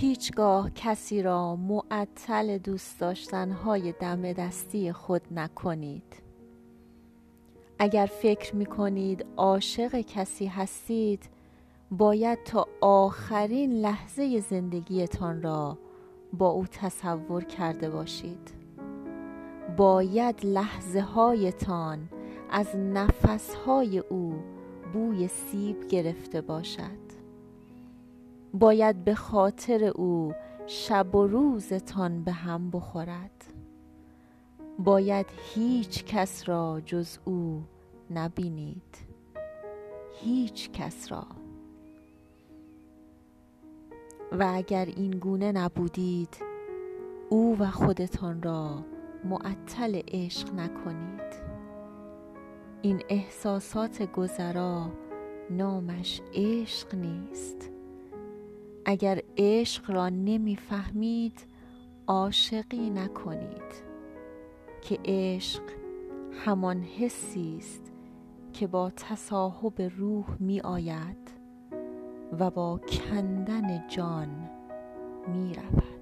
هیچگاه کسی را معطل دوست داشتنهای دم دستی خود نکنید. اگر فکر می کنید عاشق کسی هستید باید تا آخرین لحظه زندگیتان را با او تصور کرده باشید. باید لحظه هایتان از نفس های او بوی سیب گرفته باشد. باید به خاطر او شب و روزتان به هم بخورد. باید هیچ کس را جز او نبینید. هیچ کس را. و اگر این گونه نبودید او و خودتان را معطل عشق نکنید. این احساسات گذرا نامش عشق نیست. اگر عشق را نمی‌فهمید عاشقی نکنید. که عشق همان حسی است که با تصاحب روح می آید و با کندن جان می رود